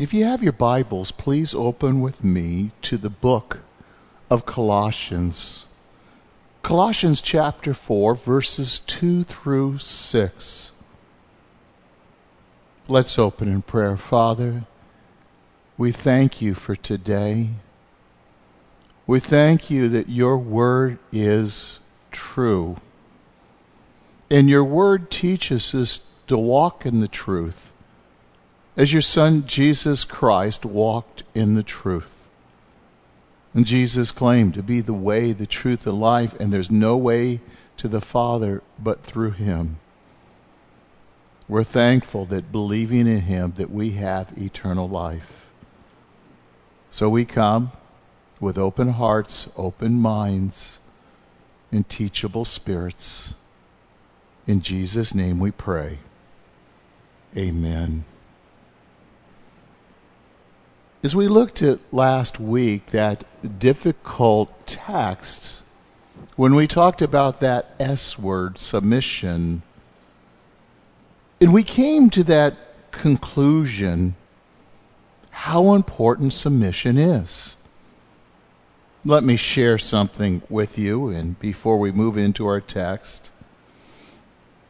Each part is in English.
If you have your Bibles, please open with me to the book of Colossians. Colossians chapter 4, verses 2 through 6. Let's open in prayer. Father, we thank you for today. We thank you that your word is true. And your word teaches us to walk in the truth as your Son Jesus Christ walked in the truth. And Jesus claimed to be the way, the truth, the life, and there's no way to the Father but through him. We're thankful that believing in him that we have eternal life. So we come with open hearts, open minds, and teachable spirits. In Jesus' name we pray. Amen. As we looked at last week, that difficult text, when we talked about that S word, submission, and we came to that conclusion how important submission is. Let me share something with you, and before we move into our text.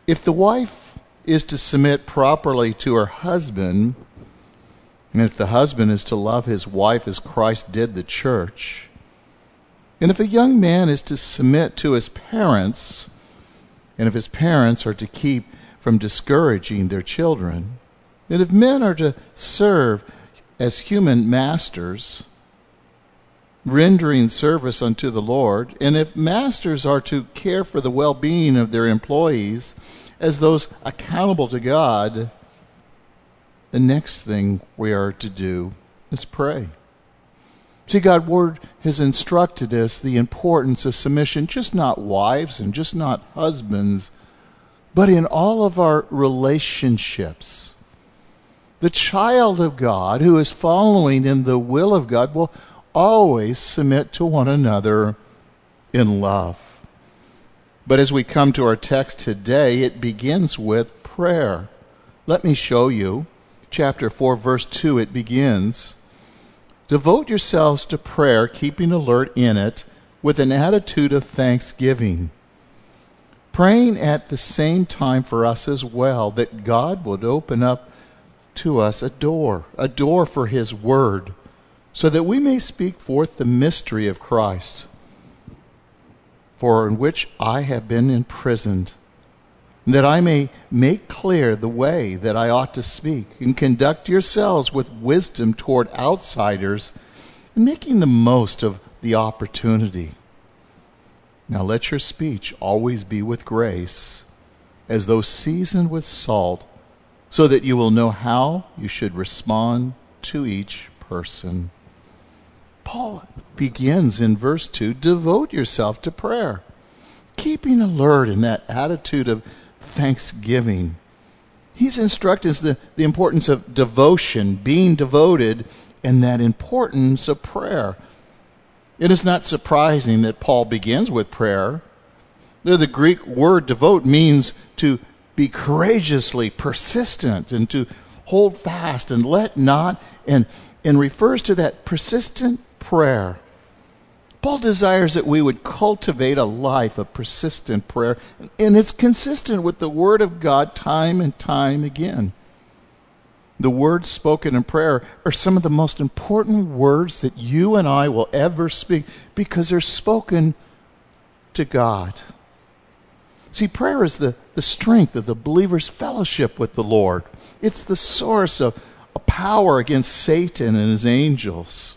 If the wife is to submit properly to her husband, and if the husband is to love his wife as Christ did the church, and if a young man is to submit to his parents, and if his parents are to keep from discouraging their children, and if men are to serve as human masters, rendering service unto the Lord, and if masters are to care for the well being of their employees as those accountable to God, the next thing we are to do is pray. See, God's Word has instructed us the importance of submission, just not wives and just not husbands, but in all of our relationships. The child of God who is following in the will of God will always submit to one another in love. But as we come to our text today, it begins with prayer. Let me show you chapter 4, verse 2, it begins Devote yourselves to prayer, keeping alert in it with an attitude of thanksgiving. Praying at the same time for us as well, that God would open up to us a door, a door for His Word, so that we may speak forth the mystery of Christ, for in which I have been imprisoned that I may make clear the way that I ought to speak, and conduct yourselves with wisdom toward outsiders, and making the most of the opportunity. Now let your speech always be with grace, as though seasoned with salt, so that you will know how you should respond to each person. Paul begins in verse 2 devote yourself to prayer, keeping alert in that attitude of thanksgiving. He's instructing us the, the importance of devotion, being devoted, and that importance of prayer. It is not surprising that Paul begins with prayer. The Greek word devote means to be courageously persistent and to hold fast and let not, and, and refers to that persistent prayer. Paul desires that we would cultivate a life of persistent prayer, and it's consistent with the Word of God time and time again. The words spoken in prayer are some of the most important words that you and I will ever speak because they're spoken to God. See, prayer is the, the strength of the believer's fellowship with the Lord, it's the source of a power against Satan and his angels.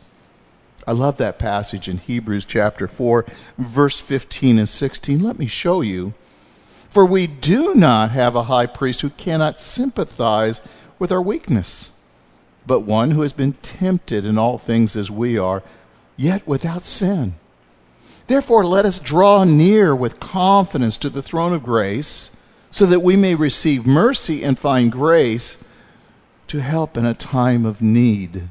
I love that passage in Hebrews chapter 4, verse 15 and 16. Let me show you. For we do not have a high priest who cannot sympathize with our weakness, but one who has been tempted in all things as we are, yet without sin. Therefore, let us draw near with confidence to the throne of grace, so that we may receive mercy and find grace to help in a time of need.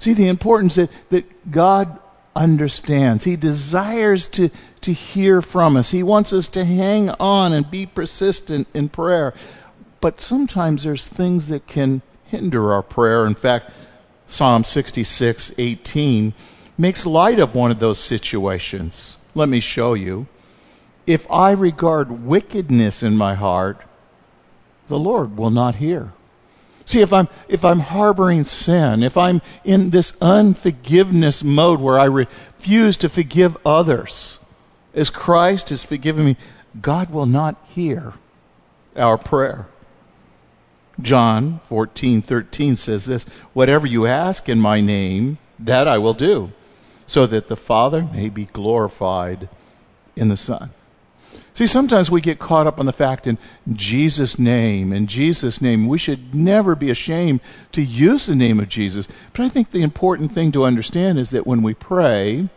See the importance that, that God understands. He desires to, to hear from us. He wants us to hang on and be persistent in prayer. But sometimes there's things that can hinder our prayer. In fact, Psalm 66 18 makes light of one of those situations. Let me show you. If I regard wickedness in my heart, the Lord will not hear. See, if I'm, if I'm harboring sin, if I'm in this unforgiveness mode where I refuse to forgive others, as Christ has forgiven me, God will not hear our prayer. John 14, 13 says this Whatever you ask in my name, that I will do, so that the Father may be glorified in the Son. See, sometimes we get caught up on the fact in Jesus' name, in Jesus' name. We should never be ashamed to use the name of Jesus. But I think the important thing to understand is that when we pray,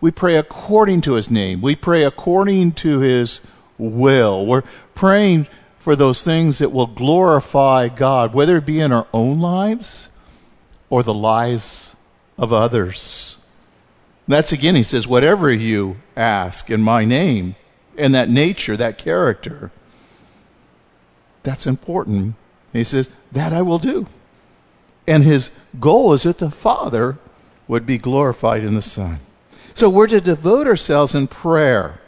we pray according to his name. We pray according to his will. We're praying for those things that will glorify God, whether it be in our own lives or the lives of others. That's again, he says, whatever you ask in my name, and that nature, that character. That's important. He says, That I will do. And his goal is that the Father would be glorified in the Son. So we're to devote ourselves in prayer.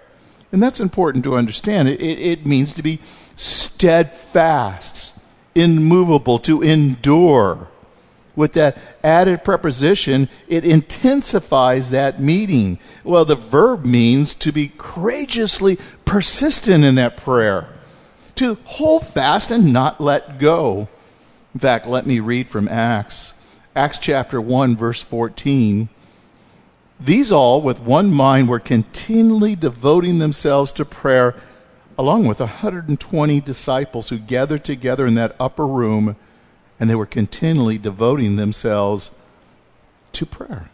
And that's important to understand. It, it, it means to be steadfast, immovable, to endure with that added preposition, it intensifies that meaning. Well, the verb means to be courageously persistent in that prayer, to hold fast and not let go. In fact, let me read from Acts, Acts chapter 1, verse 14. These all, with one mind, were continually devoting themselves to prayer, along with 120 disciples who gathered together in that upper room and they were continually devoting themselves to prayer.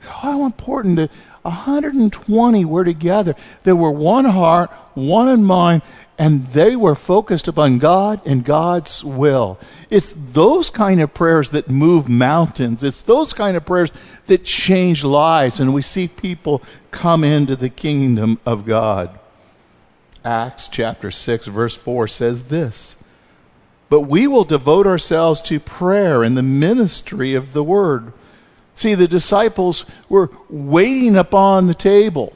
How important that 120 were together. They were one heart, one in mind, and they were focused upon God and God's will. It's those kind of prayers that move mountains. It's those kind of prayers that change lives, and we see people come into the kingdom of God. Acts chapter 6, verse 4 says this but we will devote ourselves to prayer and the ministry of the word. See, the disciples were waiting upon the table.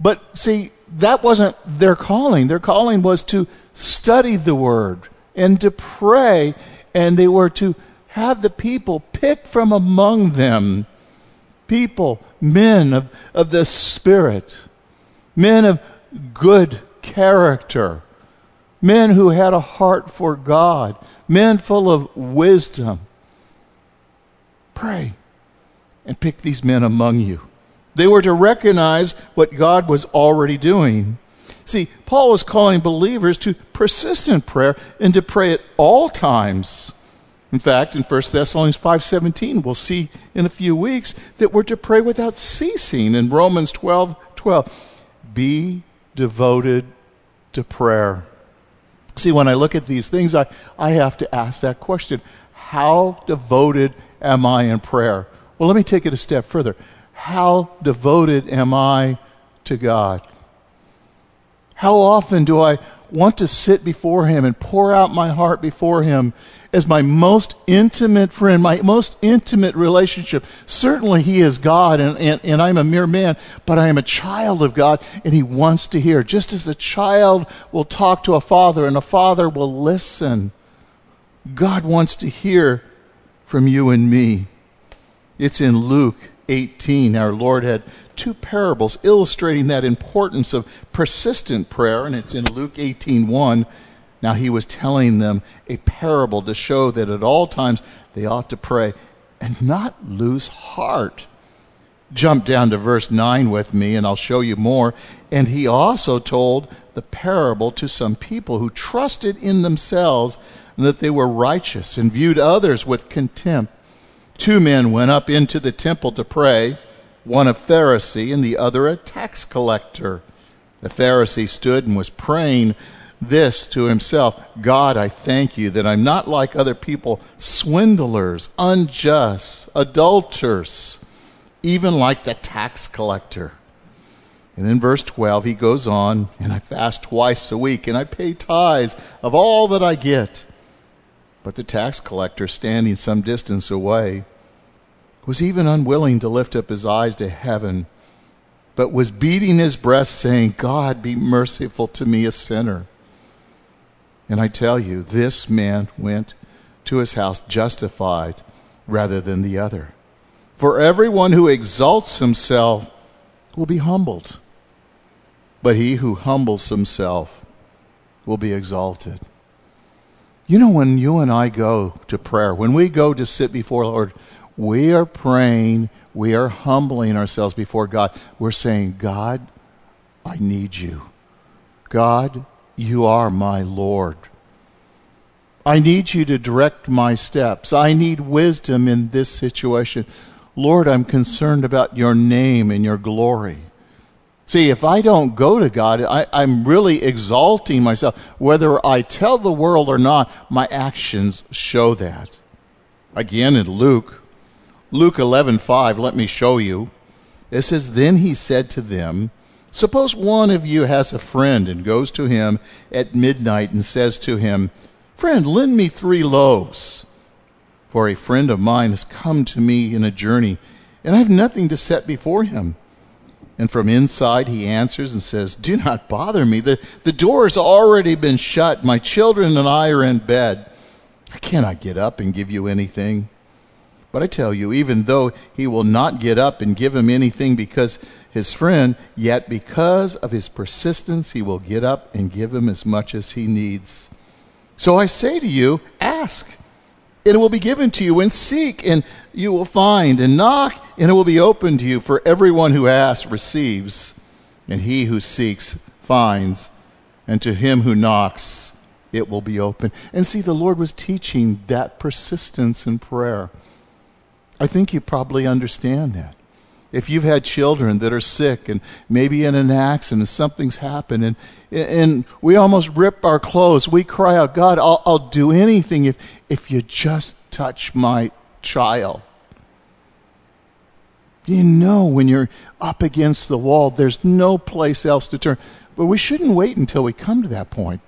But see, that wasn't their calling. Their calling was to study the word and to pray, and they were to have the people pick from among them people, men of, of the Spirit, men of good character men who had a heart for God, men full of wisdom. Pray and pick these men among you. They were to recognize what God was already doing. See, Paul was calling believers to persistent prayer and to pray at all times. In fact, in 1 Thessalonians 5:17, we'll see in a few weeks that we're to pray without ceasing. In Romans 12, 12, be devoted to prayer. See, when I look at these things, I, I have to ask that question How devoted am I in prayer? Well, let me take it a step further. How devoted am I to God? How often do I want to sit before Him and pour out my heart before Him as my most intimate friend, my most intimate relationship. Certainly, He is God, and, and, and I'm a mere man, but I am a child of God, and He wants to hear. Just as a child will talk to a father, and a father will listen, God wants to hear from you and me. It's in Luke 18. Our Lord had two parables illustrating that importance of persistent prayer, and it's in Luke 18:1. Now he was telling them a parable to show that at all times they ought to pray and not lose heart. Jump down to verse 9 with me, and I'll show you more. And he also told the parable to some people who trusted in themselves and that they were righteous and viewed others with contempt. Two men went up into the temple to pray one a Pharisee and the other a tax collector. The Pharisee stood and was praying this to himself God, I thank you that I'm not like other people, swindlers, unjust, adulterers, even like the tax collector. And in verse 12, he goes on, and I fast twice a week, and I pay tithes of all that I get. But the tax collector, standing some distance away, was even unwilling to lift up his eyes to heaven, but was beating his breast, saying, God, be merciful to me, a sinner. And I tell you, this man went to his house justified rather than the other. For everyone who exalts himself will be humbled, but he who humbles himself will be exalted. You know, when you and I go to prayer, when we go to sit before Lord, we are praying, we are humbling ourselves before God. We're saying, God, I need you. God, you are my Lord. I need you to direct my steps. I need wisdom in this situation. Lord, I'm concerned about your name and your glory. See, if I don't go to God, I, am really exalting myself. Whether I tell the world or not, my actions show that. Again in Luke, Luke 11:5, let me show you. It says, Then he said to them, Suppose one of you has a friend and goes to him at midnight and says to him, Friend, lend me three loaves. For a friend of mine has come to me in a journey, and I have nothing to set before him. And from inside he answers and says, Do not bother me. The, the door has already been shut. My children and I are in bed. I cannot get up and give you anything. But I tell you, even though he will not get up and give him anything because his friend, yet because of his persistence, he will get up and give him as much as he needs. So I say to you, ask, and it will be given to you, and seek, and you will find, and knock, and it will be opened to you. For everyone who asks receives, and he who seeks finds, and to him who knocks, it will be open. And see, the Lord was teaching that persistence in prayer. I think you probably understand that. If you've had children that are sick and maybe in an accident, something's happened, and, and we almost rip our clothes, we cry out, God, I'll, I'll do anything if, if you just touch my child. You know when you're up against the wall, there's no place else to turn. But we shouldn't wait until we come to that point.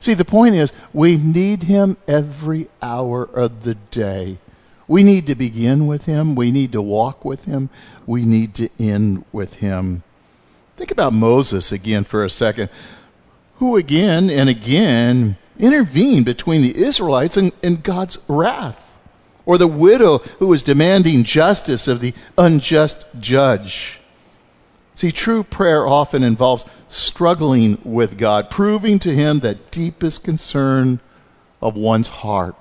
See, the point is, we need Him every hour of the day. We need to begin with Him. We need to walk with Him. We need to end with Him. Think about Moses again for a second, who again and again intervened between the Israelites and, and God's wrath, or the widow who was demanding justice of the unjust judge. See, true prayer often involves struggling with God, proving to Him that deepest concern of one's heart.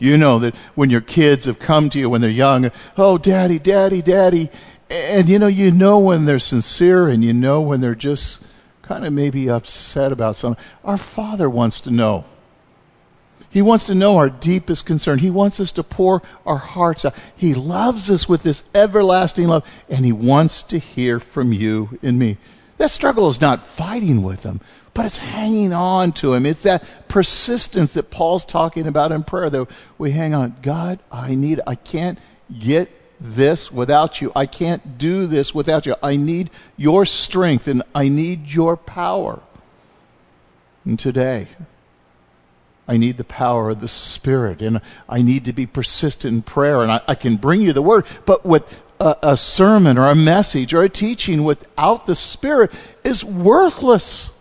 You know that when your kids have come to you when they're young, oh, daddy, daddy, daddy. And you know, you know when they're sincere and you know when they're just kind of maybe upset about something. Our Father wants to know. He wants to know our deepest concern. He wants us to pour our hearts out. He loves us with this everlasting love, and He wants to hear from you and me. That struggle is not fighting with Him, but it's hanging on to him. It's that persistence that Paul's talking about in prayer that we hang on. God, I need, I can't get this without you. I can't do this without you. I need your strength and I need your power. And today, I need the power of the Spirit and I need to be persistent in prayer and I, I can bring you the Word. But with a, a sermon or a message or a teaching without the Spirit is worthless.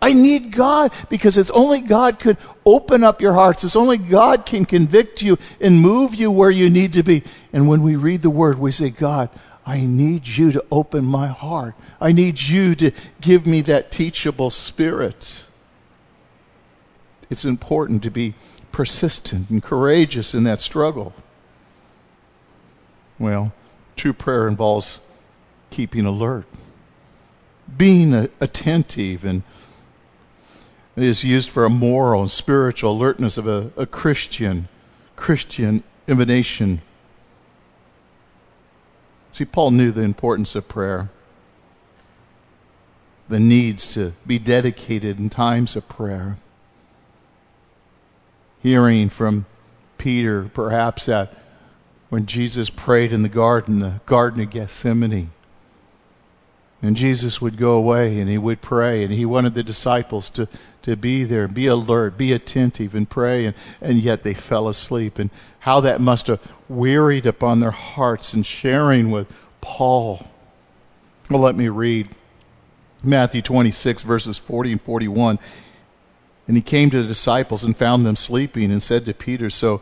I need God because it's only God could open up your hearts. It's only God can convict you and move you where you need to be. And when we read the word, we say, God, I need you to open my heart. I need you to give me that teachable spirit. It's important to be persistent and courageous in that struggle. Well, true prayer involves keeping alert, being attentive and is used for a moral and spiritual alertness of a, a Christian, Christian emanation. See, Paul knew the importance of prayer, the needs to be dedicated in times of prayer. Hearing from Peter, perhaps that when Jesus prayed in the garden, the Garden of Gethsemane, And Jesus would go away and he would pray, and he wanted the disciples to, to be there, be alert, be attentive, and pray, and, and yet they fell asleep. And how that must have wearied upon their hearts and sharing with Paul. Well, let me read Matthew 26, verses 40 and 41. And he came to the disciples and found them sleeping and said to Peter, So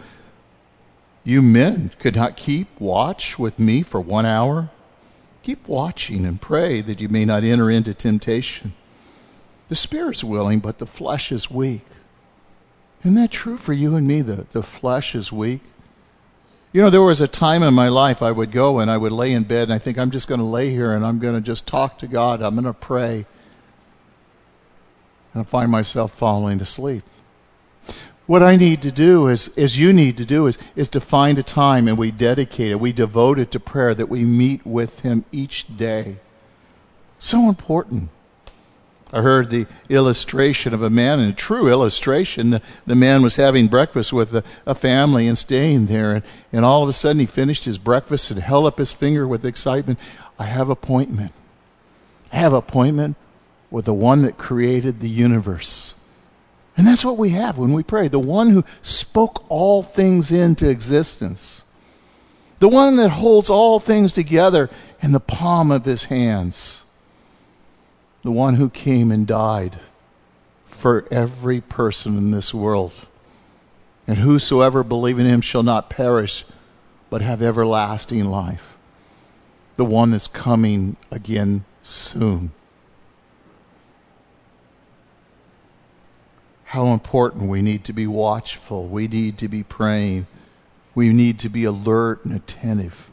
you men could not keep watch with me for one hour? Keep watching and pray that you may not enter into temptation. The spirit's willing, but the flesh is weak. Isn't that true for you and me? The, the flesh is weak. You know, there was a time in my life I would go and I would lay in bed and I think I'm just going to lay here and I'm going to just talk to God. I'm going to pray. And I find myself falling asleep. What I need to do is, as you need to do, is, is to find a time and we dedicate it, we devote it to prayer, that we meet with Him each day. So important. I heard the illustration of a man, and a true illustration. The, the man was having breakfast with a, a family and staying there, and, and all of a sudden he finished his breakfast and held up his finger with excitement. I have appointment. I have appointment with the one that created the universe. And that's what we have when we pray. The one who spoke all things into existence. The one that holds all things together in the palm of his hands the one who came and died for every person in this world. And whosoever believe in him shall not perish, but have everlasting life. The one that's coming again soon. How important we need to be watchful. We need to be praying. We need to be alert and attentive.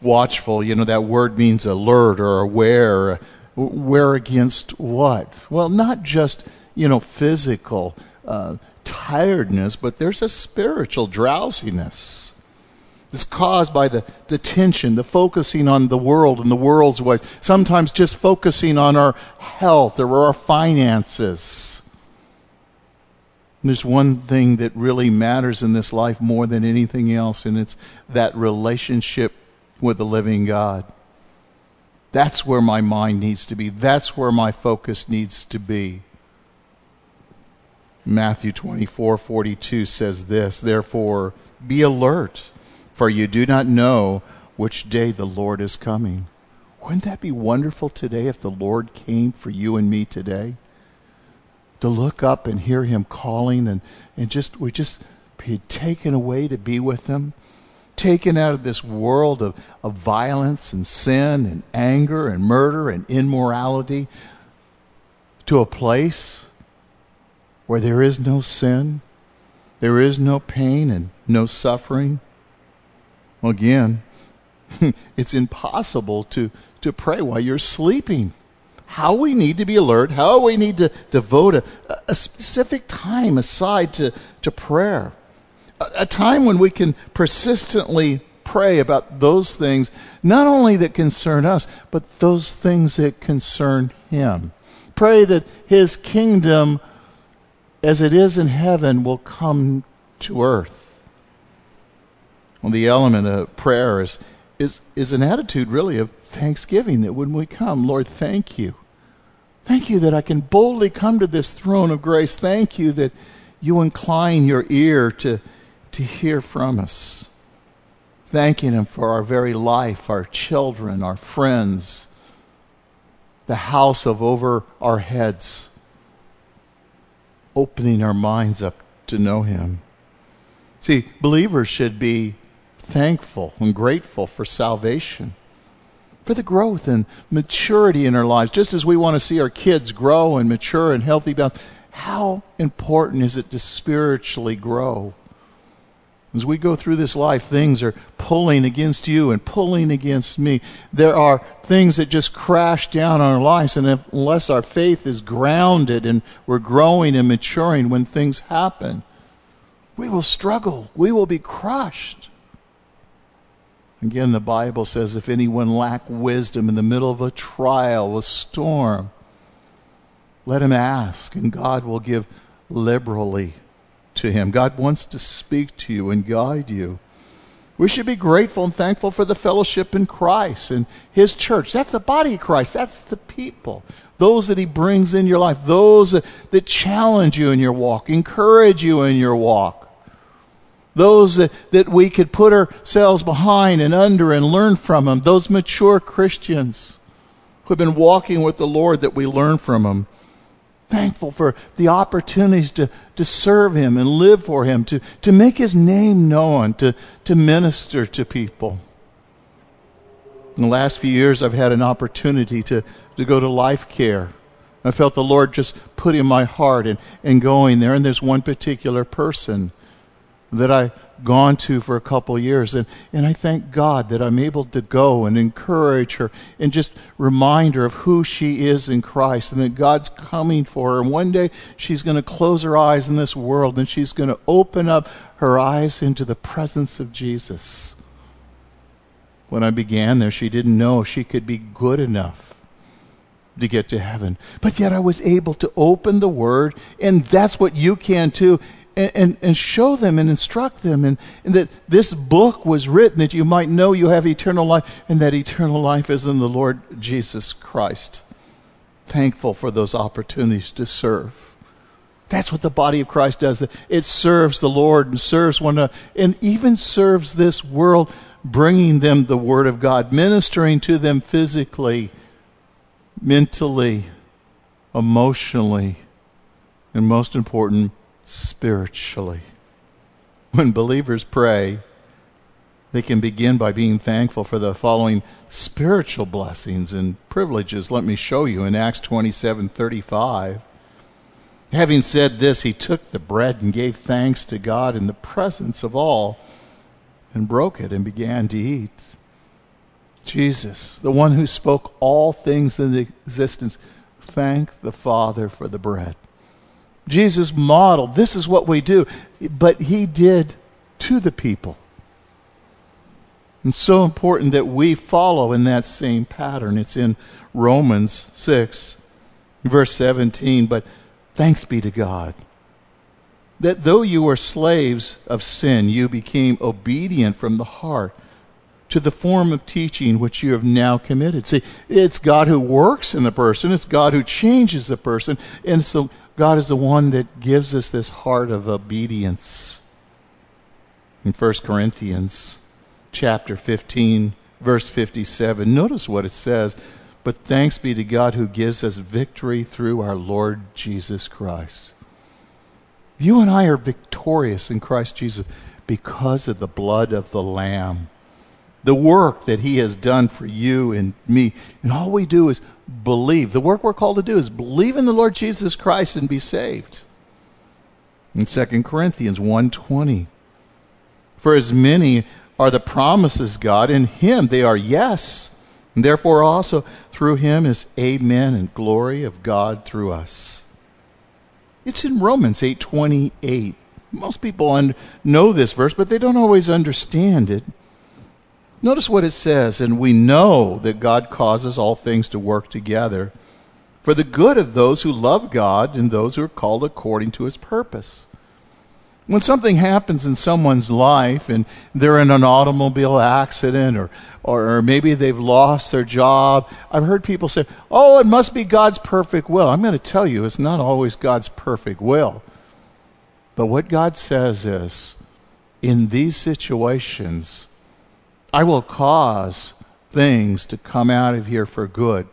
Watchful, you know, that word means alert or aware, where against what? Well, not just, you know, physical uh, tiredness, but there's a spiritual drowsiness. It's caused by the, the tension, the focusing on the world and the world's ways, sometimes just focusing on our health or our finances. And there's one thing that really matters in this life more than anything else, and it's that relationship with the living God. That's where my mind needs to be. That's where my focus needs to be. Matthew 24 42 says this Therefore, be alert, for you do not know which day the Lord is coming. Wouldn't that be wonderful today if the Lord came for you and me today? To look up and hear Him calling and, and just we just be taken away to be with Him taken out of this world of, of violence and sin and anger and murder and immorality to a place where there is no sin, there is no pain and no suffering. Well, again, it's impossible to, to pray while you're sleeping. How we need to be alert, how we need to devote a, a specific time aside to, to prayer a time when we can persistently pray about those things, not only that concern us, but those things that concern Him. Pray that His kingdom, as it is in heaven, will come to earth. Well, the element of prayer is, is, is an attitude really of thanksgiving that when we come, Lord, thank you. Thank you that I can boldly come to this throne of grace. Thank you that you incline your ear to to hear from us. Thanking Him for our very life, our children, our friends, the house of over our heads, opening our minds up to know Him. See, believers should be thankful and grateful for salvation, for the growth and maturity in our lives, just as we want to see our kids grow and mature and healthy. How important is it to spiritually grow? As we go through this life, things are pulling against you and pulling against me. There are things that just crash down on our lives, and if, unless our faith is grounded and we're growing and maturing when things happen, we will struggle. We will be crushed. Again, the Bible says if anyone lack wisdom in the middle of a trial, a storm, let him ask, and God will give liberally to Him. God wants to speak to you and guide you. We should be grateful and thankful for the fellowship in Christ and His church. That's the body of Christ. That's the people. Those that He brings in your life. Those that challenge you in your walk, encourage you in your walk. Those that, that we could put ourselves behind and under and learn from them. Those mature Christians who have been walking with the Lord that we learn from them thankful for the opportunities to, to serve Him and live for Him, to, to make His name known, to, to minister to people. In the last few years, I've had an opportunity to, to go to life care. I felt the Lord just put in my heart and, and going there. And there's one particular person that I've gone to for a couple years. And, and I thank God that I'm able to go and encourage her and just remind her of who she is in Christ and that God's coming for her. And one day she's going to close her eyes in this world and she's going to open up her eyes into the presence of Jesus. When I began there, she didn't know she could be good enough to get to heaven. But yet I was able to open the Word, and that's what you can too and, and, and show them and instruct them and, and that this book was written that you might know you have eternal life and that eternal life is in the Lord Jesus Christ. Thankful for those opportunities to serve. That's what the body of Christ does. It serves the Lord and serves one another and even serves this world, bringing them the Word of God, ministering to them physically, mentally, emotionally, and most important, spiritually. When believers pray, they can begin by being thankful for the following spiritual blessings and privileges. Let me show you in Acts 27:35. Having said this, he took the bread and gave thanks to God in the presence of all and broke it and began to eat. Jesus, the one who spoke all things into existence, thanked the Father for the bread. Jesus modeled this is what we do, but he did to the people. And so important that we follow in that same pattern. It's in Romans 6, verse 17. But thanks be to God that though you were slaves of sin, you became obedient from the heart to the form of teaching which you have now committed. See, it's God who works in the person, it's God who changes the person, and so God is the one that gives us this heart of obedience. In 1 Corinthians chapter 15, verse 57, notice what it says. But thanks be to God who gives us victory through our Lord Jesus Christ. You and I are victorious in Christ Jesus because of the blood of the Lamb. The work that He has done for you and me. And all we do is believe. The work we're called to do is believe in the Lord Jesus Christ and be saved. In 2 Corinthians 1:20, for as many are the promises God in him they are yes, and therefore also through him is amen and glory of God through us. It's in Romans 8:28. Most people know this verse, but they don't always understand it. Notice what it says, and we know that God causes all things to work together for the good of those who love God and those who are called according to his purpose. When something happens in someone's life and they're in an automobile accident or, or, maybe they've lost their job, I've heard people say, oh, it must be God's perfect will. I'm going to tell you, it's not always God's perfect will. But what God says is, in these situations, I will cause things to come out of here for good.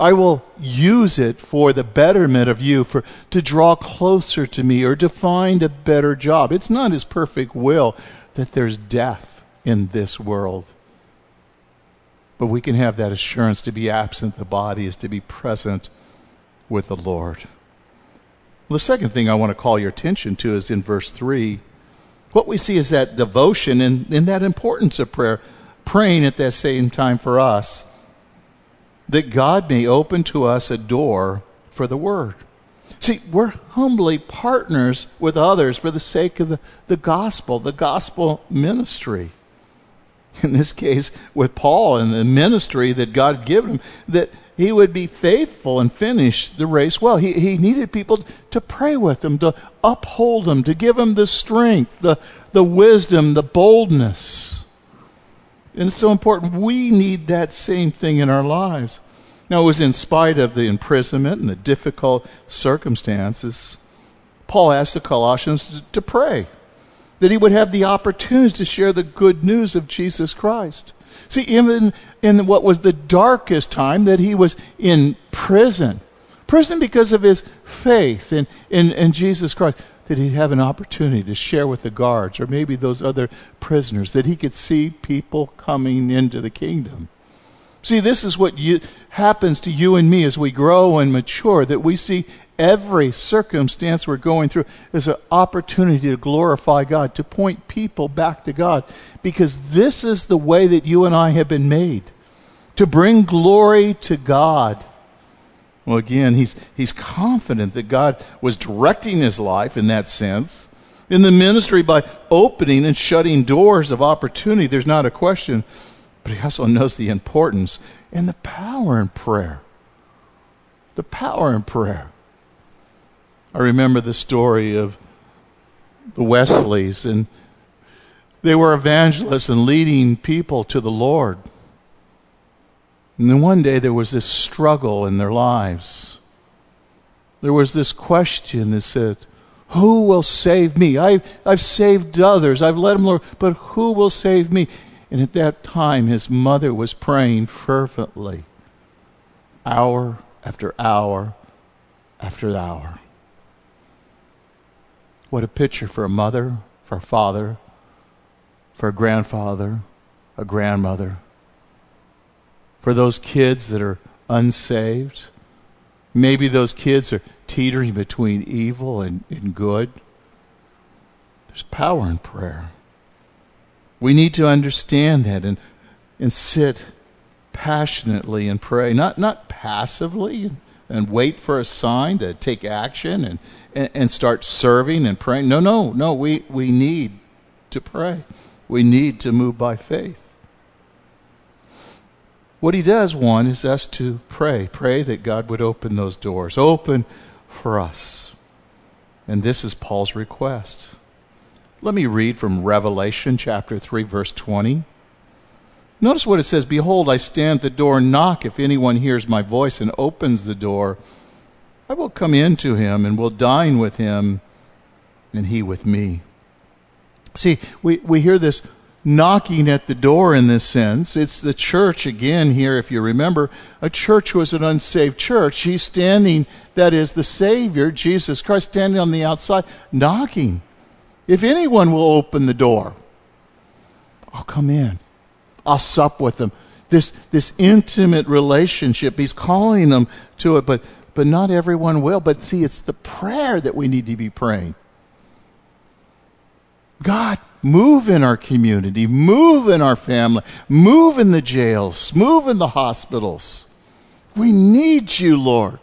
I will use it for the betterment of you, for to draw closer to me or to find a better job. It's not his perfect will that there's death in this world. But we can have that assurance to be absent the body is to be present with the Lord. The second thing I want to call your attention to is in verse 3 what we see is that devotion and, and that importance of prayer, praying at that same time for us, that God may open to us a door for the Word. See, we're humbly partners with others for the sake of the, the gospel, the gospel ministry. In this case, with Paul and the ministry that God had given him, that he would be faithful and finish the race well. He, he needed people to pray with him, to uphold him, to give him the strength, the, the wisdom, the boldness. And it's so important. We need that same thing in our lives. Now, it was in spite of the imprisonment and the difficult circumstances, Paul asked the Colossians to pray that he would have the opportunities to share the good news of Jesus Christ. See, even in what was the darkest time, that he was in prison, prison because of his faith in, in, in Jesus Christ, that he'd have an opportunity to share with the guards or maybe those other prisoners, that he could see people coming into the kingdom. See, this is what you, happens to you and me as we grow and mature, that we see every circumstance we're going through is an opportunity to glorify God, to point people back to God, because this is the way that you and I have been made to bring glory to God. Well, again, he's, he's confident that God was directing his life in that sense. In the ministry by opening and shutting doors of opportunity, there's not a question but he also knows the importance and the power in prayer. The power in prayer. I remember the story of the Wesleys, and they were evangelists and leading people to the Lord. And then one day there was this struggle in their lives. There was this question that said, Who will save me? I've, I've saved others, I've led them, Lord, but who will save me? And at that time, his mother was praying fervently, hour after hour after hour. What a picture for a mother, for a father, for a grandfather, a grandmother, for those kids that are unsaved. Maybe those kids are teetering between evil and, and good. There's power in prayer. We need to understand that and, and sit passionately and pray, not, not passively and wait for a sign to take action and, and, and start serving and praying. No, no, no. We, we need to pray. We need to move by faith. What he does, one, is us to pray. Pray that God would open those doors, open for us. And this is Paul's request. Let me read from Revelation chapter 3, verse 20. Notice what it says Behold, I stand at the door and knock. If anyone hears my voice and opens the door, I will come in to him and will dine with him, and he with me. See, we, we hear this knocking at the door in this sense. It's the church again here, if you remember. A church was an unsaved church. He's standing, that is, the Savior, Jesus Christ, standing on the outside, knocking. If anyone will open the door, I'll come in. I'll sup with them. This, this intimate relationship, he's calling them to it, but, but not everyone will. But see, it's the prayer that we need to be praying. God, move in our community, move in our family, move in the jails, move in the hospitals. We need you, Lord.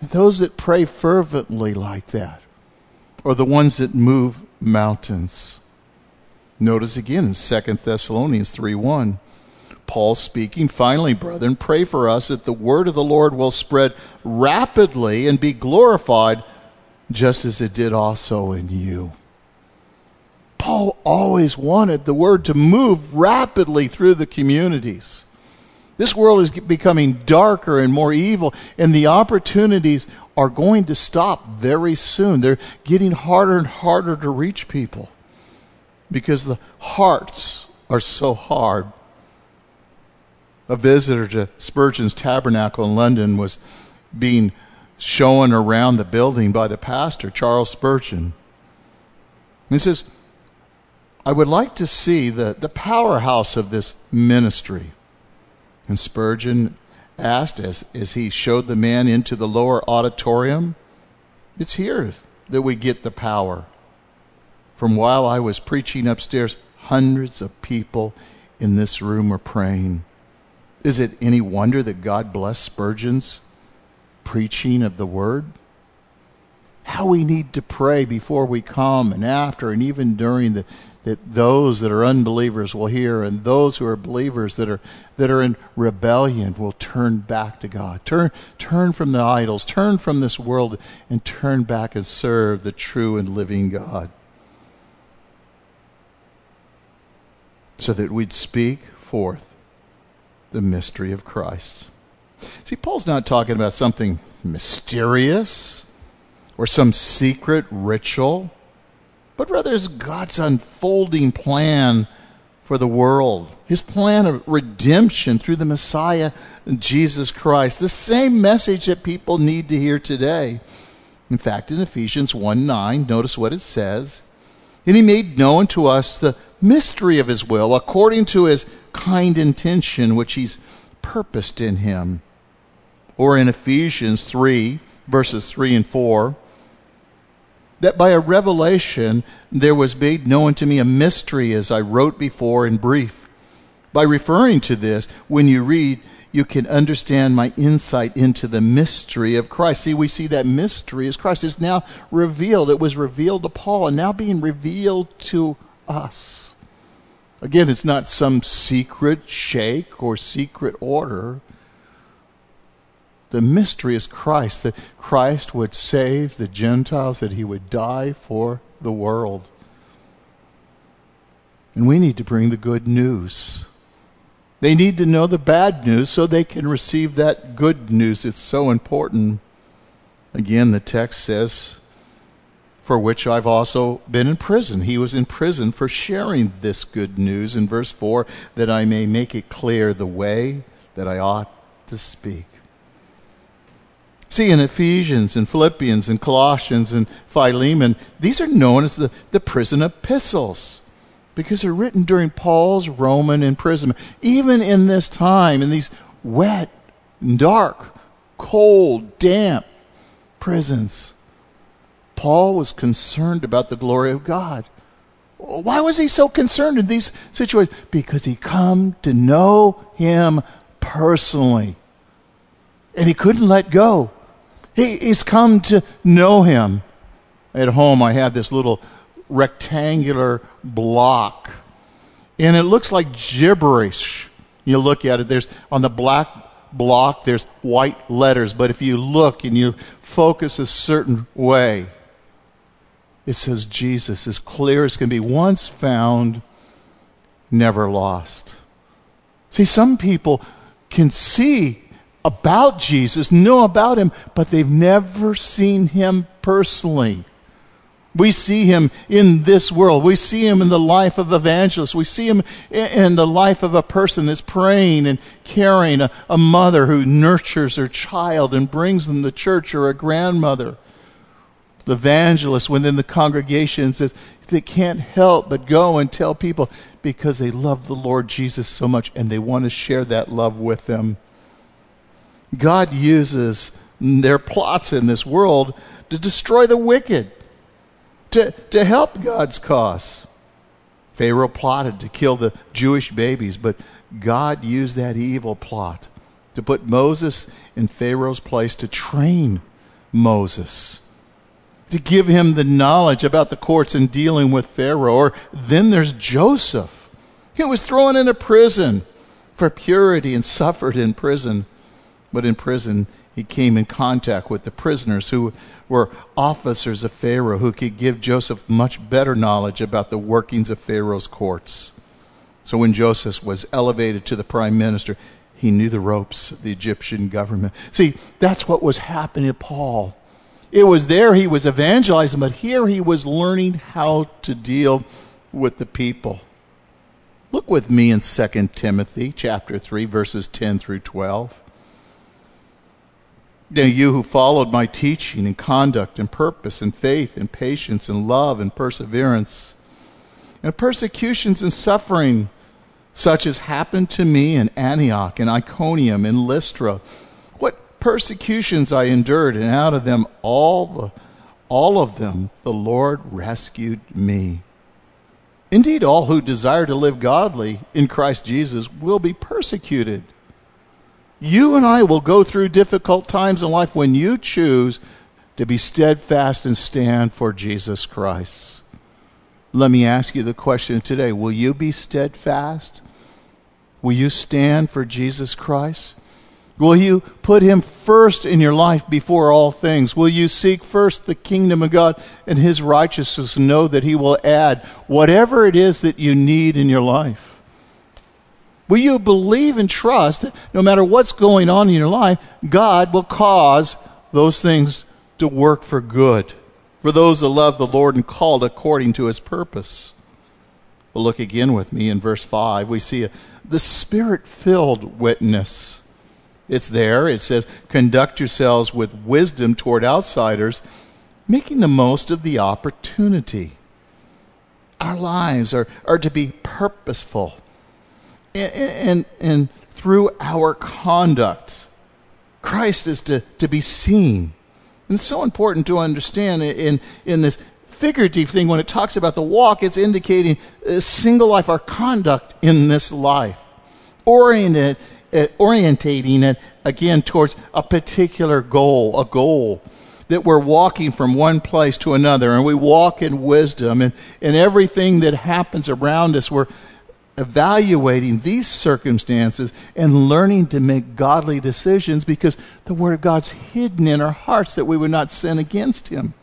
And those that pray fervently like that are the ones that move mountains. Notice again in 2 Thessalonians 3 1. Paul speaking, finally, brethren, pray for us that the word of the Lord will spread rapidly and be glorified, just as it did also in you. Paul always wanted the word to move rapidly through the communities. This world is becoming darker and more evil, and the opportunities are going to stop very soon. They're getting harder and harder to reach people because the hearts are so hard. A visitor to Spurgeon's Tabernacle in London was being shown around the building by the pastor, Charles Spurgeon. He says, I would like to see the, the powerhouse of this ministry. And Spurgeon asked as, as he showed the man into the lower auditorium, It's here that we get the power. From while I was preaching upstairs, hundreds of people in this room are praying. Is it any wonder that God blessed Spurgeon's preaching of the word? how we need to pray before we come and after and even during the that those that are unbelievers will hear and those who are believers that are that are in rebellion will turn back to God. Turn turn from the idols, turn from this world and turn back and serve the true and living God. So that we'd speak forth the mystery of Christ. See, Paul's not talking about something mysterious or some secret ritual but rather is God's unfolding plan for the world, his plan of redemption through the Messiah, Jesus Christ. The same message that people need to hear today. In fact, in Ephesians 1 9, notice what it says. And he made known to us the mystery of his will, according to his kind intention, which he's purposed in him. Or in Ephesians 3, verses 3 and 4, that by a revelation there was made known to me a mystery as I wrote before in brief. By referring to this, when you read, you can understand my insight into the mystery of Christ. See, we see that mystery as Christ is now revealed. It was revealed to Paul and now being revealed to us. Again, it's not some secret shake or secret order. The mystery is Christ, that Christ would save the Gentiles, that he would die for the world. And we need to bring the good news. They need to know the bad news so they can receive that good news. It's so important. Again, the text says, For which I've also been in prison. He was in prison for sharing this good news in verse 4 that I may make it clear the way that I ought to speak. See, in Ephesians and Philippians and Colossians and Philemon, these are known as the, the prison epistles because they're written during Paul's Roman imprisonment. Even in this time, in these wet, dark, cold, damp prisons, Paul was concerned about the glory of God. Why was he so concerned in these situations? Because he come to know him personally. And he couldn't let go. He, he's come to know him. At home, I have this little rectangular block, and it looks like gibberish. You look at it, there's on the black block, there's white letters, but if you look and you focus a certain way, it says Jesus, as clear as can be, once found, never lost. See, some people can see about Jesus, know about him, but they've never seen him personally. We see him in this world. We see him in the life of evangelists. We see him in the life of a person that's praying and caring, a, a mother who nurtures her child and brings them to church, or a grandmother. The evangelist within the congregation says they can't help but go and tell people because they love the Lord Jesus so much and they want to share that love with them. God uses their plots in this world to destroy the wicked, to, to help God's cause. Pharaoh plotted to kill the Jewish babies, but God used that evil plot to put Moses in Pharaoh's place to train Moses, to give him the knowledge about the courts and dealing with Pharaoh. Or then there's Joseph. He was thrown into prison for purity and suffered in prison. But in prison, he came in contact with the prisoners who were officers of Pharaoh who could give Joseph much better knowledge about the workings of Pharaoh's courts. So when Joseph was elevated to the prime minister, he knew the ropes of the Egyptian government. See, that's what was happening to Paul. It was there he was evangelizing, but here he was learning how to deal with the people. Look with me in 2 Timothy chapter 3 verses 10 through 12. Now, you who followed my teaching and conduct and purpose and faith and patience and love and perseverance and persecutions and suffering, such as happened to me in Antioch and Iconium and Lystra, persecutions I endured, and out of them all the all of them the Lord rescued me. Indeed, all who desire to live godly in Christ Jesus will be persecuted. You and I will go through difficult times in life when you choose to be steadfast and stand for Jesus Christ. Let me ask you the question today Will you be steadfast? Will you stand for Jesus Christ? Will you put him first in your life before all things? Will you seek first the kingdom of God and his righteousness and know that he will add whatever it is that you need in your life? Will you believe and trust that no matter what's going on in your life, God will cause those things to work for good for those that love the Lord and called according to his purpose? Well, look again with me in verse 5. We see a, the spirit filled witness. It's there. It says, Conduct yourselves with wisdom toward outsiders, making the most of the opportunity. Our lives are, are to be purposeful. And, and, and through our conduct, Christ is to, to be seen. And it's so important to understand in, in this figurative thing when it talks about the walk, it's indicating a single life, our conduct in this life. Oriented uh, orientating it again towards a particular goal, a goal that we're walking from one place to another and we walk in wisdom and, and everything that happens around us, we're evaluating these circumstances and learning to make godly decisions because the Word of God's hidden in our hearts that we would not sin against Him.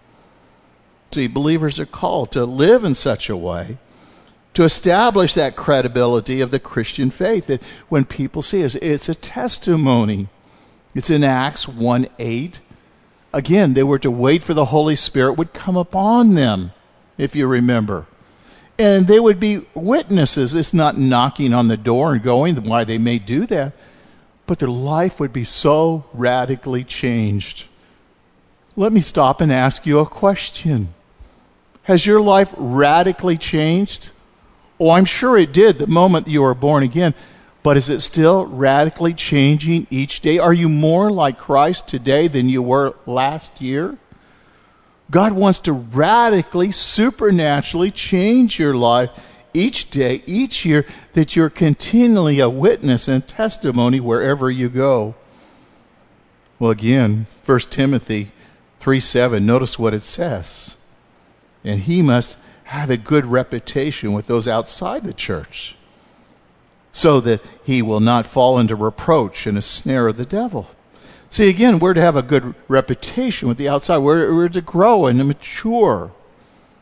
See, believers are called to live in such a way to establish that credibility of the Christian faith. That when people see us, it's a testimony. It's in Acts 1 8. Again, they were to wait for the Holy Spirit would come upon them, if you remember. And they would be witnesses. It's not knocking on the door and going, why they may do that, but their life would be so radically changed. Let me stop and ask you a question. Has your life radically changed? Oh, I'm sure it did the moment you were born again. But is it still radically changing each day? Are you more like Christ today than you were last year? God wants to radically, supernaturally change your life each day, each year, that you're continually a witness and testimony wherever you go. Well, again, 1 Timothy 3 7, notice what it says. And he must have a good reputation with those outside the church so that he will not fall into reproach and a snare of the devil. See, again, we're to have a good reputation with the outside. We're, we're to grow and to mature.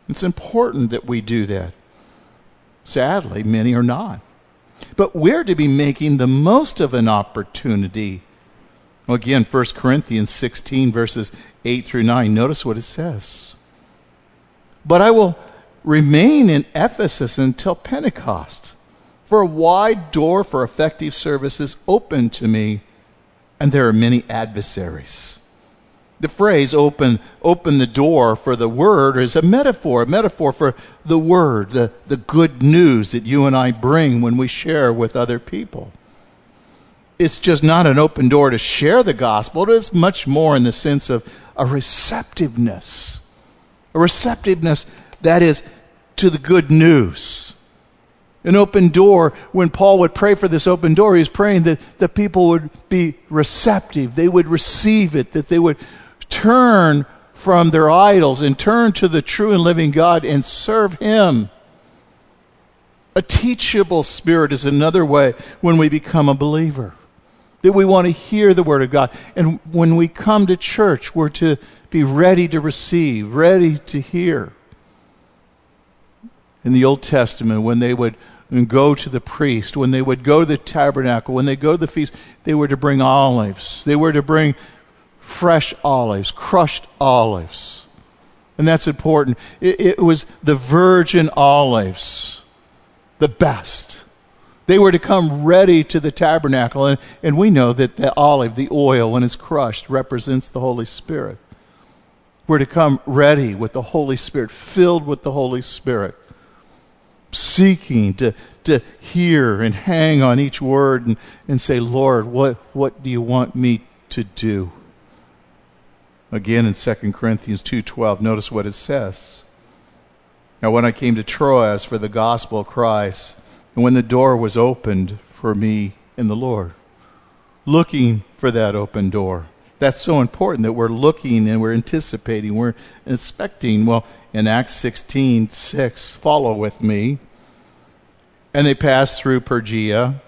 It's important that we do that. Sadly, many are not. But we're to be making the most of an opportunity. Again, 1 Corinthians 16, verses 8 through 9. Notice what it says. But I will remain in Ephesus until Pentecost. For a wide door for effective service is open to me, and there are many adversaries. The phrase open, open the door for the word is a metaphor, a metaphor for the word, the, the good news that you and I bring when we share with other people. It's just not an open door to share the gospel, it is much more in the sense of a receptiveness. A receptiveness that is to the good news. An open door, when Paul would pray for this open door, he was praying that the people would be receptive, they would receive it, that they would turn from their idols and turn to the true and living God and serve Him. A teachable spirit is another way when we become a believer. That we want to hear the Word of God. And when we come to church, we're to be ready to receive, ready to hear in the Old Testament when they would go to the priest, when they would go to the tabernacle, when they go to the feast, they were to bring olives. They were to bring fresh olives, crushed olives. And that's important. It, it was the virgin olives, the best. They were to come ready to the tabernacle. And, and we know that the olive, the oil, when it's crushed, represents the Holy Spirit. We're to come ready with the Holy Spirit, filled with the Holy Spirit seeking to, to hear and hang on each word and, and say, Lord, what, what do you want me to do? Again in 2 Corinthians 2.12, notice what it says. Now when I came to Troas for the gospel of Christ, and when the door was opened for me in the Lord, looking for that open door, that's so important that we're looking and we're anticipating, we're expecting. Well, in Acts 16 6, follow with me. And they passed through Phrygia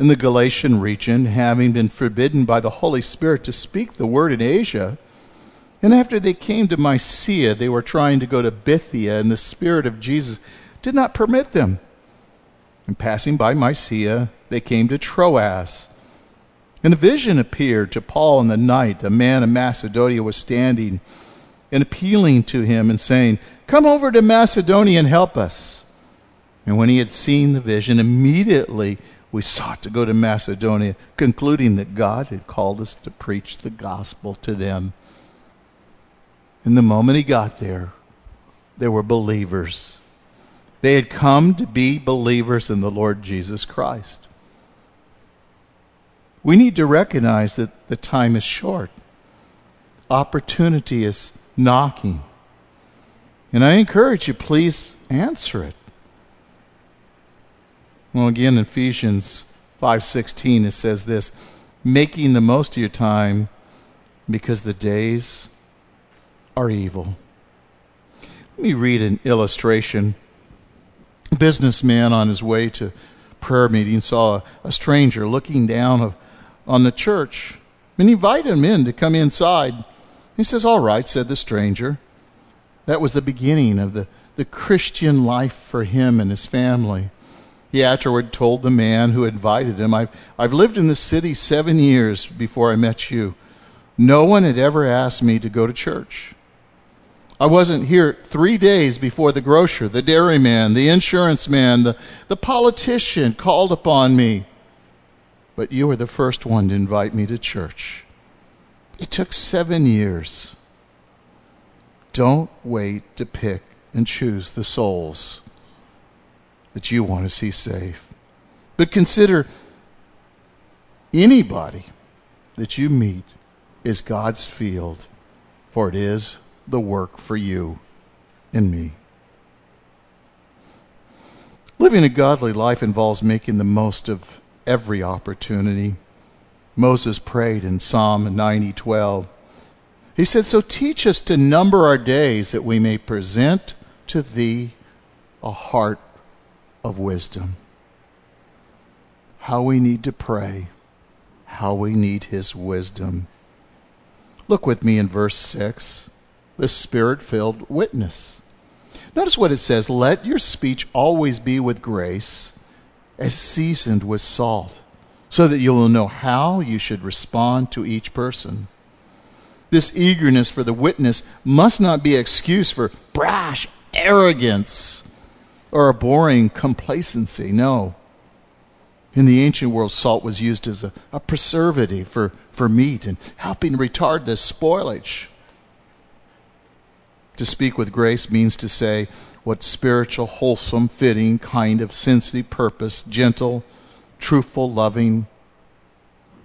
in the Galatian region, having been forbidden by the Holy Spirit to speak the word in Asia. And after they came to Mysia, they were trying to go to Bithynia, and the Spirit of Jesus did not permit them. And passing by Mysia, they came to Troas. And a vision appeared to Paul in the night. A man of Macedonia was standing and appealing to him and saying, Come over to Macedonia and help us. And when he had seen the vision, immediately we sought to go to Macedonia, concluding that God had called us to preach the gospel to them. And the moment he got there, there were believers. They had come to be believers in the Lord Jesus Christ. We need to recognize that the time is short. Opportunity is knocking. And I encourage you, please answer it. Well, again, in Ephesians 5:16 it says this, making the most of your time because the days are evil. Let me read an illustration. A businessman on his way to prayer meeting saw a, a stranger looking down on the church and he invited him in to come inside. He says, All right, said the stranger. That was the beginning of the, the Christian life for him and his family. He afterward told the man who invited him, I've, I've lived in the city seven years before I met you. No one had ever asked me to go to church. I wasn't here three days before the grocer, the dairyman, the insurance man, the, the politician called upon me. But you were the first one to invite me to church. It took seven years. Don't wait to pick and choose the souls that you want to see saved. But consider anybody that you meet is God's field, for it is the work for you and me. Living a godly life involves making the most of every opportunity. Moses prayed in Psalm 90:12. He said, "So teach us to number our days that we may present to thee a heart of wisdom. How we need to pray, how we need his wisdom." Look with me in verse 6 the spirit filled witness. Notice what it says let your speech always be with grace, as seasoned with salt, so that you will know how you should respond to each person. This eagerness for the witness must not be excuse for brash arrogance or a boring complacency. No. In the ancient world, salt was used as a, a preservative for, for meat and helping retard the spoilage. To speak with grace means to say what spiritual, wholesome, fitting, kind of sensitive purpose, gentle, truthful, loving,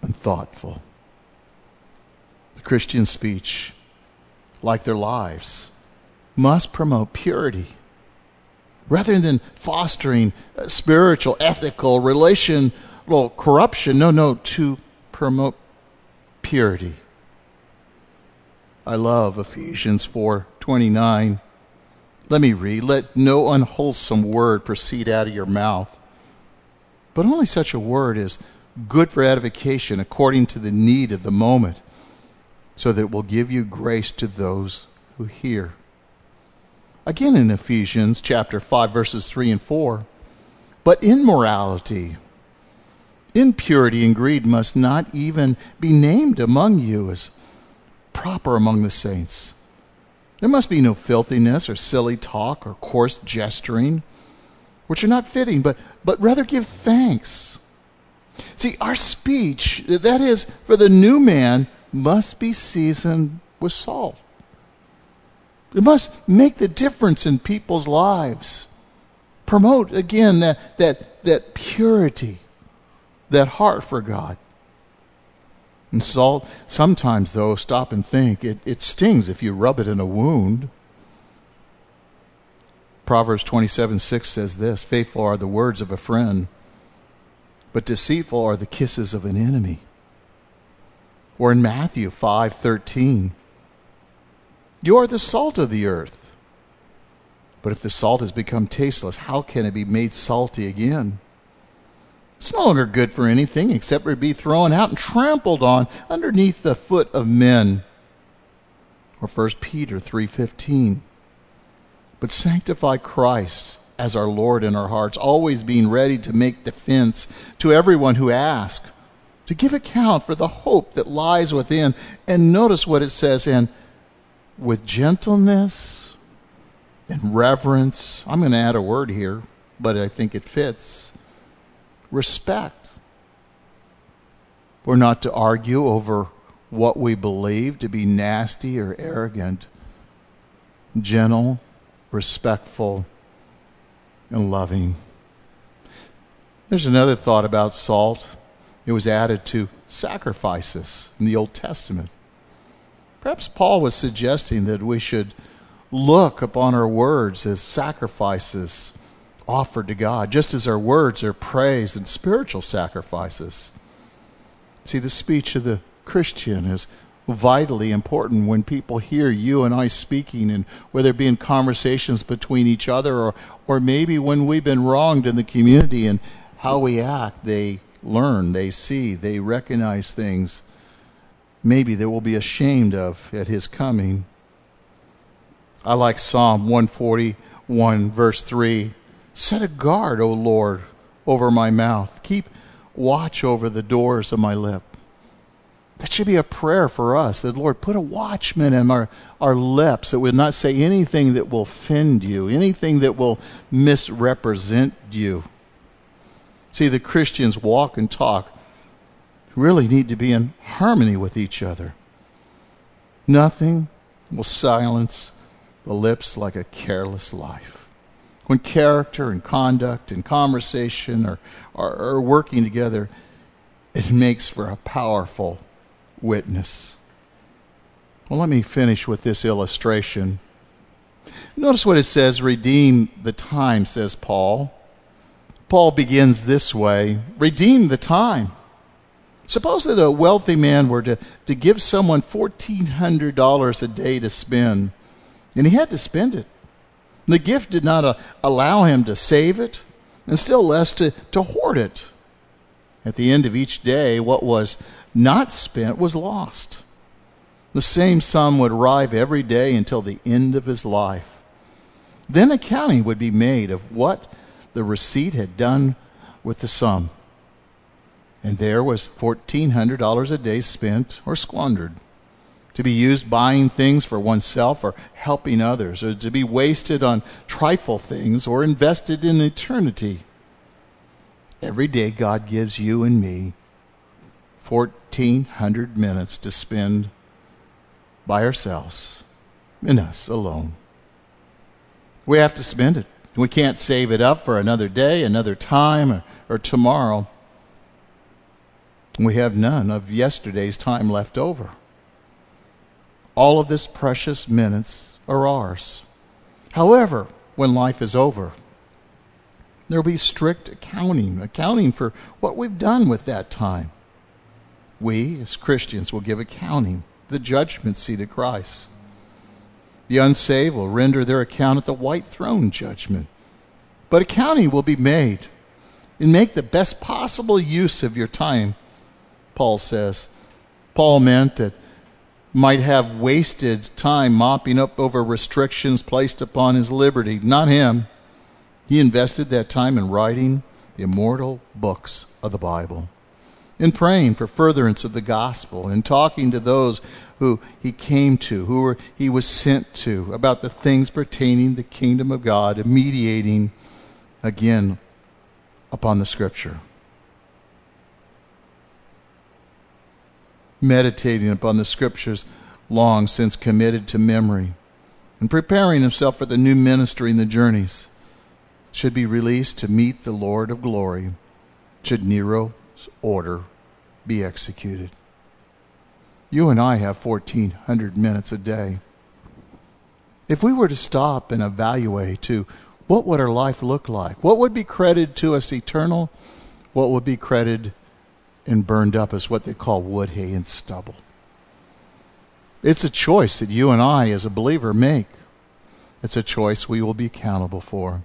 and thoughtful. The Christian speech, like their lives, must promote purity rather than fostering spiritual, ethical, relational corruption. No, no, to promote purity. I love Ephesians 4:29. Let me read, let no unwholesome word proceed out of your mouth, but only such a word as good for edification according to the need of the moment, so that it will give you grace to those who hear. Again in Ephesians chapter 5 verses 3 and 4, but immorality, impurity and greed must not even be named among you as proper among the saints. There must be no filthiness or silly talk or coarse gesturing, which are not fitting, but, but rather give thanks. See, our speech, that is, for the new man, must be seasoned with salt. It must make the difference in people's lives. Promote, again, that, that, that purity, that heart for God. And salt, sometimes, though, stop and think, it, it stings if you rub it in a wound. Proverbs 27 6 says this Faithful are the words of a friend, but deceitful are the kisses of an enemy. Or in Matthew 5:13, you are the salt of the earth. But if the salt has become tasteless, how can it be made salty again? It's no longer good for anything except to be thrown out and trampled on underneath the foot of men. Or 1 Peter 3:15. But sanctify Christ as our Lord in our hearts, always being ready to make defense to everyone who asks, to give account for the hope that lies within. And notice what it says, and with gentleness and reverence. I'm going to add a word here, but I think it fits. Respect. We're not to argue over what we believe, to be nasty or arrogant. Gentle, respectful, and loving. There's another thought about salt. It was added to sacrifices in the Old Testament. Perhaps Paul was suggesting that we should look upon our words as sacrifices offered to God, just as our words are praise and spiritual sacrifices. See, the speech of the Christian is vitally important when people hear you and I speaking, and whether it be in conversations between each other or, or maybe when we've been wronged in the community and how we act, they learn, they see, they recognize things maybe they will be ashamed of at his coming. I like Psalm 141, verse 3. Set a guard, O Lord, over my mouth. Keep watch over the doors of my lip. That should be a prayer for us that, Lord, put a watchman in our, our lips that would not say anything that will offend you, anything that will misrepresent you. See, the Christians walk and talk really need to be in harmony with each other. Nothing will silence the lips like a careless life. When character and conduct and conversation are, are, are working together, it makes for a powerful witness. Well, let me finish with this illustration. Notice what it says redeem the time, says Paul. Paul begins this way redeem the time. Suppose that a wealthy man were to, to give someone $1,400 a day to spend, and he had to spend it. The gift did not uh, allow him to save it, and still less to, to hoard it. At the end of each day, what was not spent was lost. The same sum would arrive every day until the end of his life. Then accounting would be made of what the receipt had done with the sum and there was $1,400 a day spent or squandered to be used buying things for oneself or helping others, or to be wasted on trifle things or invested in eternity. Every day, God gives you and me 1,400 minutes to spend by ourselves, in us alone. We have to spend it. We can't save it up for another day, another time, or, or tomorrow. We have none of yesterday's time left over. All of this precious minutes are ours. However, when life is over, there will be strict accounting, accounting for what we've done with that time. We, as Christians, will give accounting, the judgment seat of Christ. The unsaved will render their account at the white throne judgment. But accounting will be made and make the best possible use of your time Paul says. Paul meant that might have wasted time mopping up over restrictions placed upon his liberty. Not him. He invested that time in writing the immortal books of the Bible, in praying for furtherance of the gospel, in talking to those who he came to, who were, he was sent to, about the things pertaining the kingdom of God, and mediating again upon the scripture. Meditating upon the scriptures long since committed to memory, and preparing himself for the new ministry and the journeys, should be released to meet the Lord of glory, should Nero's order be executed. You and I have 1,400 minutes a day. If we were to stop and evaluate to what would our life look like? What would be credited to us eternal? What would be credited and burned up as what they call wood, hay, and stubble. It's a choice that you and I, as a believer, make. It's a choice we will be accountable for.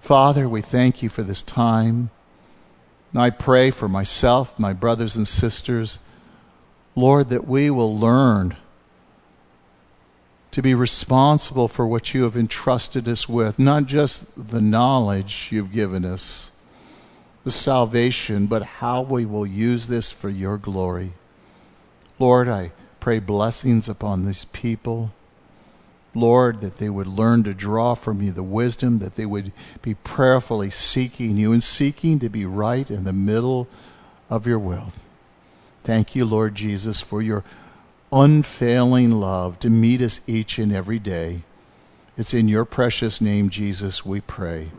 Father, we thank you for this time. I pray for myself, my brothers and sisters, Lord, that we will learn to be responsible for what you have entrusted us with, not just the knowledge you've given us, the salvation, but how we will use this for your glory. Lord, I pray blessings upon these people. Lord, that they would learn to draw from you the wisdom, that they would be prayerfully seeking you and seeking to be right in the middle of your will. Thank you, Lord Jesus, for your unfailing love to meet us each and every day. It's in your precious name, Jesus, we pray.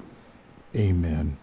Amen.